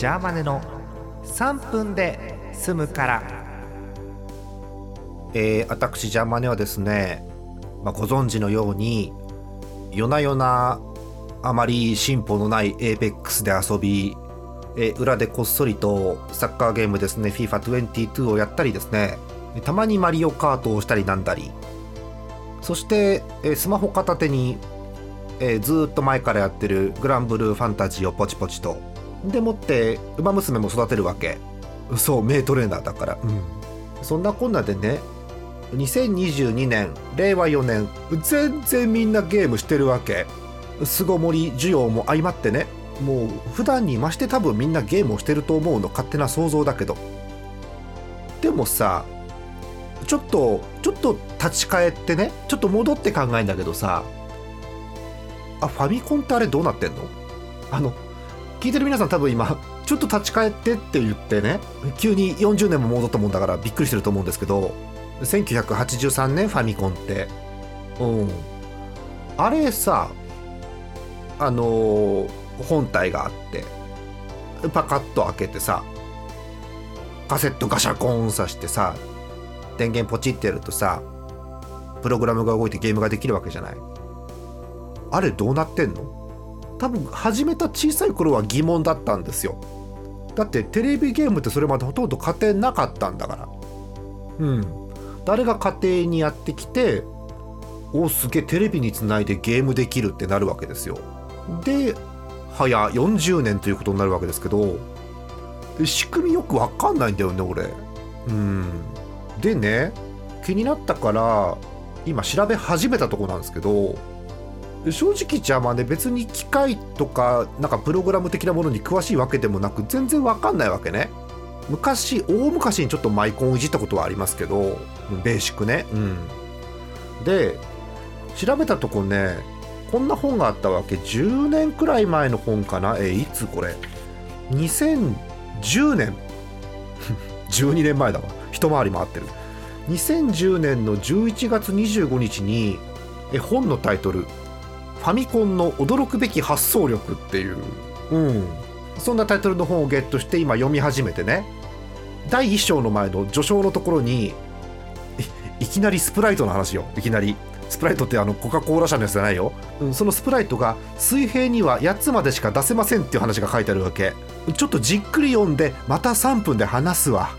ジャーマネの3分で済むから。えー、私ジャーマネはですね、まあ、ご存知のように夜な夜なあまり進歩のない APEX で遊び、えー、裏でこっそりとサッカーゲームですね FIFA22 をやったりですねたまにマリオカートをしたりなんだり。そして、えー、スマホ片手に、えー、ずっと前からやってるグランブルーファンタジーをポチポチとでもって「ウマ娘」も育てるわけ。そう名トレーナーだから、うん、そんなこんなでね2022年令和4年全然みんなゲームしてるわけ。巣ごもり需要も相まってね。もう普段に増して多分みんなゲームをしてると思うの勝手な想像だけど。でもさちょっとちょっと立ち返ってねちょっと戻って考えんだけどさあファミコンってあれどうなってんの？あの聞いてる皆さん多分今ちょっと立ち返ってって言ってね急に40年も戻ったもんだからびっくりしてると思うんですけど1983年ファミコンって。うん。あれさあのー、本体があってパカッと開けてさカセットガシャコーンさしてさ電源ポチってやるとさプログラムが動いてゲームができるわけじゃない。あれどうなってんの？多分始めた小さい頃は疑問だったんですよ。だってテレビゲームってそれまでほとんど家庭なかったんだから。うん。誰が家庭にやってきておすげえテレビにつないでゲームできるってなるわけですよ。で早40年ということになるわけですけど仕組みよく分かんないんだよね俺。うん。でね気になったから今調べ始めたとこなんですけど正直じゃあまね別に機械とかなんかプログラム的なものに詳しいわけでもなく全然わかんないわけね。昔大昔にちょっとマイコンをいじったことはありますけどベーシックね。うん。で調べたとこねこんな本があったわけ。10年くらい前の本かな？えいつこれ？2010年。12年前だわ。一回り回ってる。2010年の11月25日に絵本のタイトル。ファミコンの驚くべき発想力っていう、うん、そんなタイトルの本をゲットして今読み始めてね。第1章の前の序章のところにいきなりスプライトの話よ。いきなり。スプライトってあのコカ・コーラ社のやつじゃないよ、うん、そのスプライトが水平には8つまでしか出せませんっていう話が書いてあるわけ。ちょっとじっくり読んでまた3分で話すわ